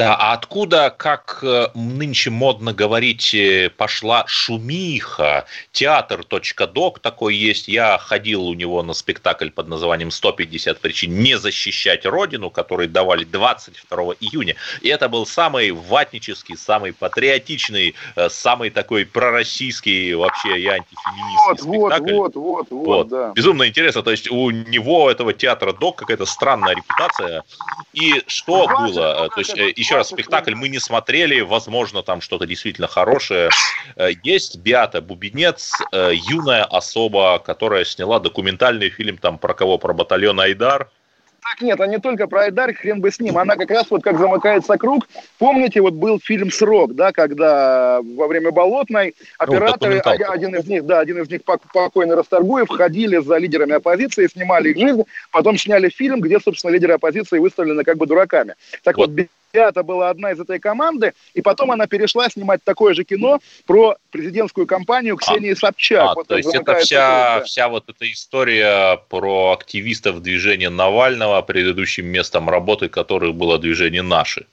Speaker 2: Да, а откуда, как э, нынче модно говорить, э, пошла шумиха? Театр.док такой есть. Я ходил у него на спектакль под названием «150 причин не защищать Родину», который давали 22 июня. И это был самый ватнический, самый патриотичный, э, самый такой пророссийский вообще и антифеминистский
Speaker 1: вот,
Speaker 2: спектакль.
Speaker 1: Вот, вот, вот, вот, да.
Speaker 2: Безумно интересно. То есть у него, этого театра «Док», какая-то странная репутация. И что было? То есть еще еще раз, спектакль мы не смотрели, возможно, там что-то действительно хорошее. Э, есть Биата Бубенец, э, юная особа, которая сняла документальный фильм там про кого? Про батальон Айдар.
Speaker 1: Так нет, а не только про Айдар, хрен бы с ним. Она как раз вот как замыкается круг. Помните, вот был фильм «Срок», да, когда во время Болотной операторы, ну, один из них, да, один из них покойный Расторгуев, ходили за лидерами оппозиции, снимали их жизнь, потом сняли фильм, где, собственно, лидеры оппозиции выставлены как бы дураками. Так вот, вот это была одна из этой команды, и потом она перешла снимать такое же кино про президентскую кампанию Ксении а, Собчак.
Speaker 2: А, вот то есть это вся, вся вот эта история про активистов движения Навального, предыдущим местом работы которых было движение «Наши».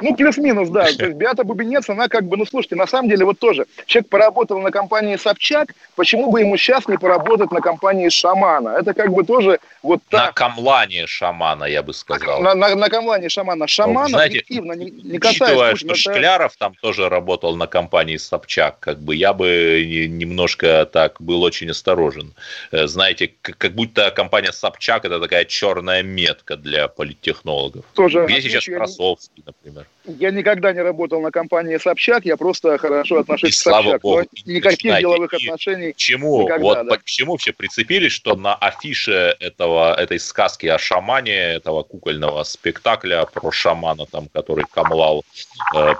Speaker 1: Ну, плюс-минус, да. То есть Беата Бубенец, она как бы, ну, слушайте, на самом деле вот тоже. Человек поработал на компании Собчак, почему бы ему сейчас не поработать на компании Шамана? Это как бы тоже вот так.
Speaker 2: На камлане Шамана, я бы сказал.
Speaker 1: На, на, на камлане Шамана. Шамана ну, знаете, объективно, не, не
Speaker 2: Учитывая, что это... Шкляров там тоже работал на компании Собчак, как бы я бы немножко так был очень осторожен. Э, знаете, как будто компания Собчак это такая черная метка для политтехнологов. Тоже. Где сейчас Красовский, например например?
Speaker 1: Я никогда не работал на компании Собчак, я просто хорошо отношусь и к Собчак.
Speaker 2: Богу,
Speaker 1: никаких знаете, деловых отношений.
Speaker 2: Чему? Никогда, вот да. почему все прицепились, что на афише этого, этой сказки о шамане, этого кукольного спектакля про шамана, там, который камлал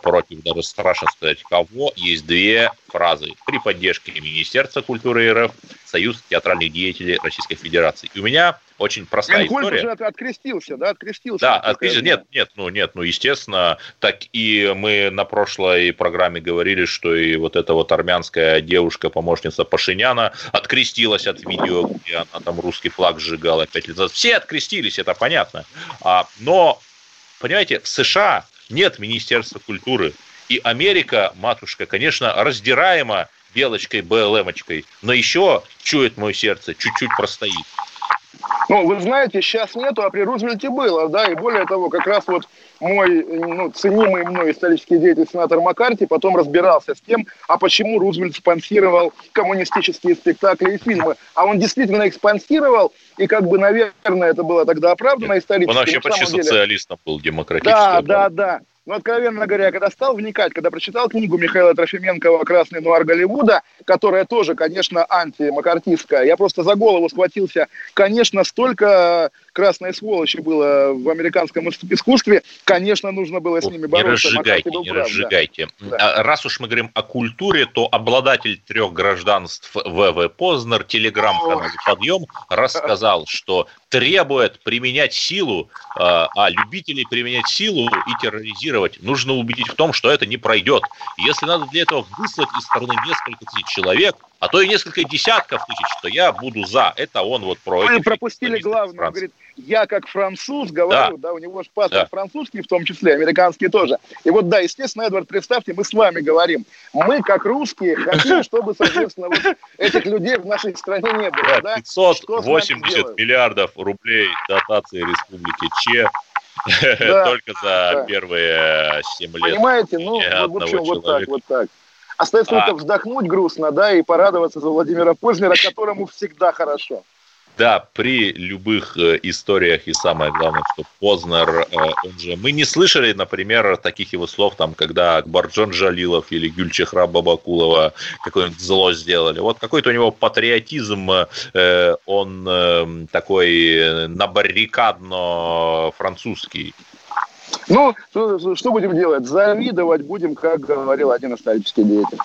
Speaker 2: против, даже страшно сказать, кого, есть две фразы. При поддержке Министерства культуры РФ, Союз театральных деятелей Российской Федерации. И у меня очень простая Ленкольн история.
Speaker 1: уже открестился, да, открестился.
Speaker 2: Да, открестился. Нет, нет, ну нет, ну естественно, так и мы на прошлой программе говорили, что и вот эта вот армянская девушка, помощница Пашиняна, открестилась от видео, где она там русский флаг сжигала пять лет назад. Все открестились, это понятно. А, но, понимаете, в США нет Министерства культуры. И Америка, матушка, конечно, раздираема белочкой, БЛМочкой, но еще, чует мое сердце, чуть-чуть простоит.
Speaker 1: Ну, вы знаете, сейчас нету, а при Рузвельте было, да, и более того, как раз вот мой, ну, ценимый мной исторический деятель сенатор Маккарти потом разбирался с тем, а почему Рузвельт спонсировал коммунистические спектакли и фильмы. А он действительно их спонсировал, и как бы, наверное, это было тогда оправдано исторически.
Speaker 2: Он вообще почти социалистом был, демократическим.
Speaker 1: Да, да, да. Но, откровенно говоря, когда стал вникать, когда прочитал книгу Михаила Трофименкова «Красный нуар Голливуда», которая тоже, конечно, антимакартистская, я просто за голову схватился. Конечно, столько красной сволочи было в американском искусстве, конечно, нужно было с ними бороться.
Speaker 2: Не разжигайте, не прав, разжигайте. Да. А раз уж мы говорим о культуре, то обладатель трех гражданств ВВ Познер, телеграм-канал «Подъем» рассказал, что требует применять силу, а, а любителей применять силу и терроризировать нужно убедить в том, что это не пройдет. Если надо для этого выслать из страны несколько тысяч человек, а то и несколько десятков тысяч, то я буду за. Это он вот про...
Speaker 1: Вы пропустили главное, он говорит, я как француз говорю, да, да у него же паспорт да. французский в том числе, американский тоже. И вот да, естественно, Эдвард, представьте, мы с вами говорим, мы как русские хотим, чтобы, соответственно, вот этих людей в нашей стране не было. Да,
Speaker 2: 580 миллиардов рублей дотации Республики Че только за первые 7 лет.
Speaker 1: Понимаете, ну, в общем, вот так, вот так. Остается а... только вздохнуть грустно, да, и порадоваться за Владимира Познера, которому всегда хорошо.
Speaker 2: Да, при любых э, историях и самое главное, что Познер, э, он же... Мы не слышали, например, таких его слов, там, когда Акбарджон Жалилов или Гюльчехра Бабакулова какое-нибудь зло сделали. Вот какой-то у него патриотизм, э, он э, такой набаррикадно-французский.
Speaker 1: Ну, что, что будем делать? Завидовать будем, как говорил один исторический деятель.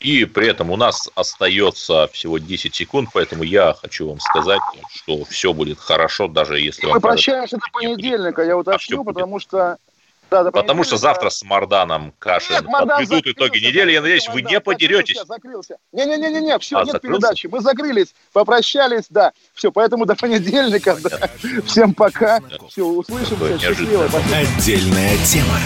Speaker 2: И при этом у нас остается всего 10 секунд, поэтому я хочу вам сказать, что все будет хорошо, даже если
Speaker 1: Мы прощаемся до понедельника, я уточню, а потому что Да, до
Speaker 2: Потому что завтра с Марданом Кашин
Speaker 1: Нет, Мардан
Speaker 2: подведут
Speaker 1: закрылся,
Speaker 2: итоги недели. Я надеюсь, вы не подеретесь.
Speaker 1: Закрылся, закрылся. Не-не-не, все,
Speaker 2: А,
Speaker 1: нет
Speaker 2: закрылся?
Speaker 1: передачи. Мы закрылись, попрощались, да. Все, поэтому до понедельника. да. Всем пока. Все, услышимся. Счастливо.
Speaker 3: Отдельная тема.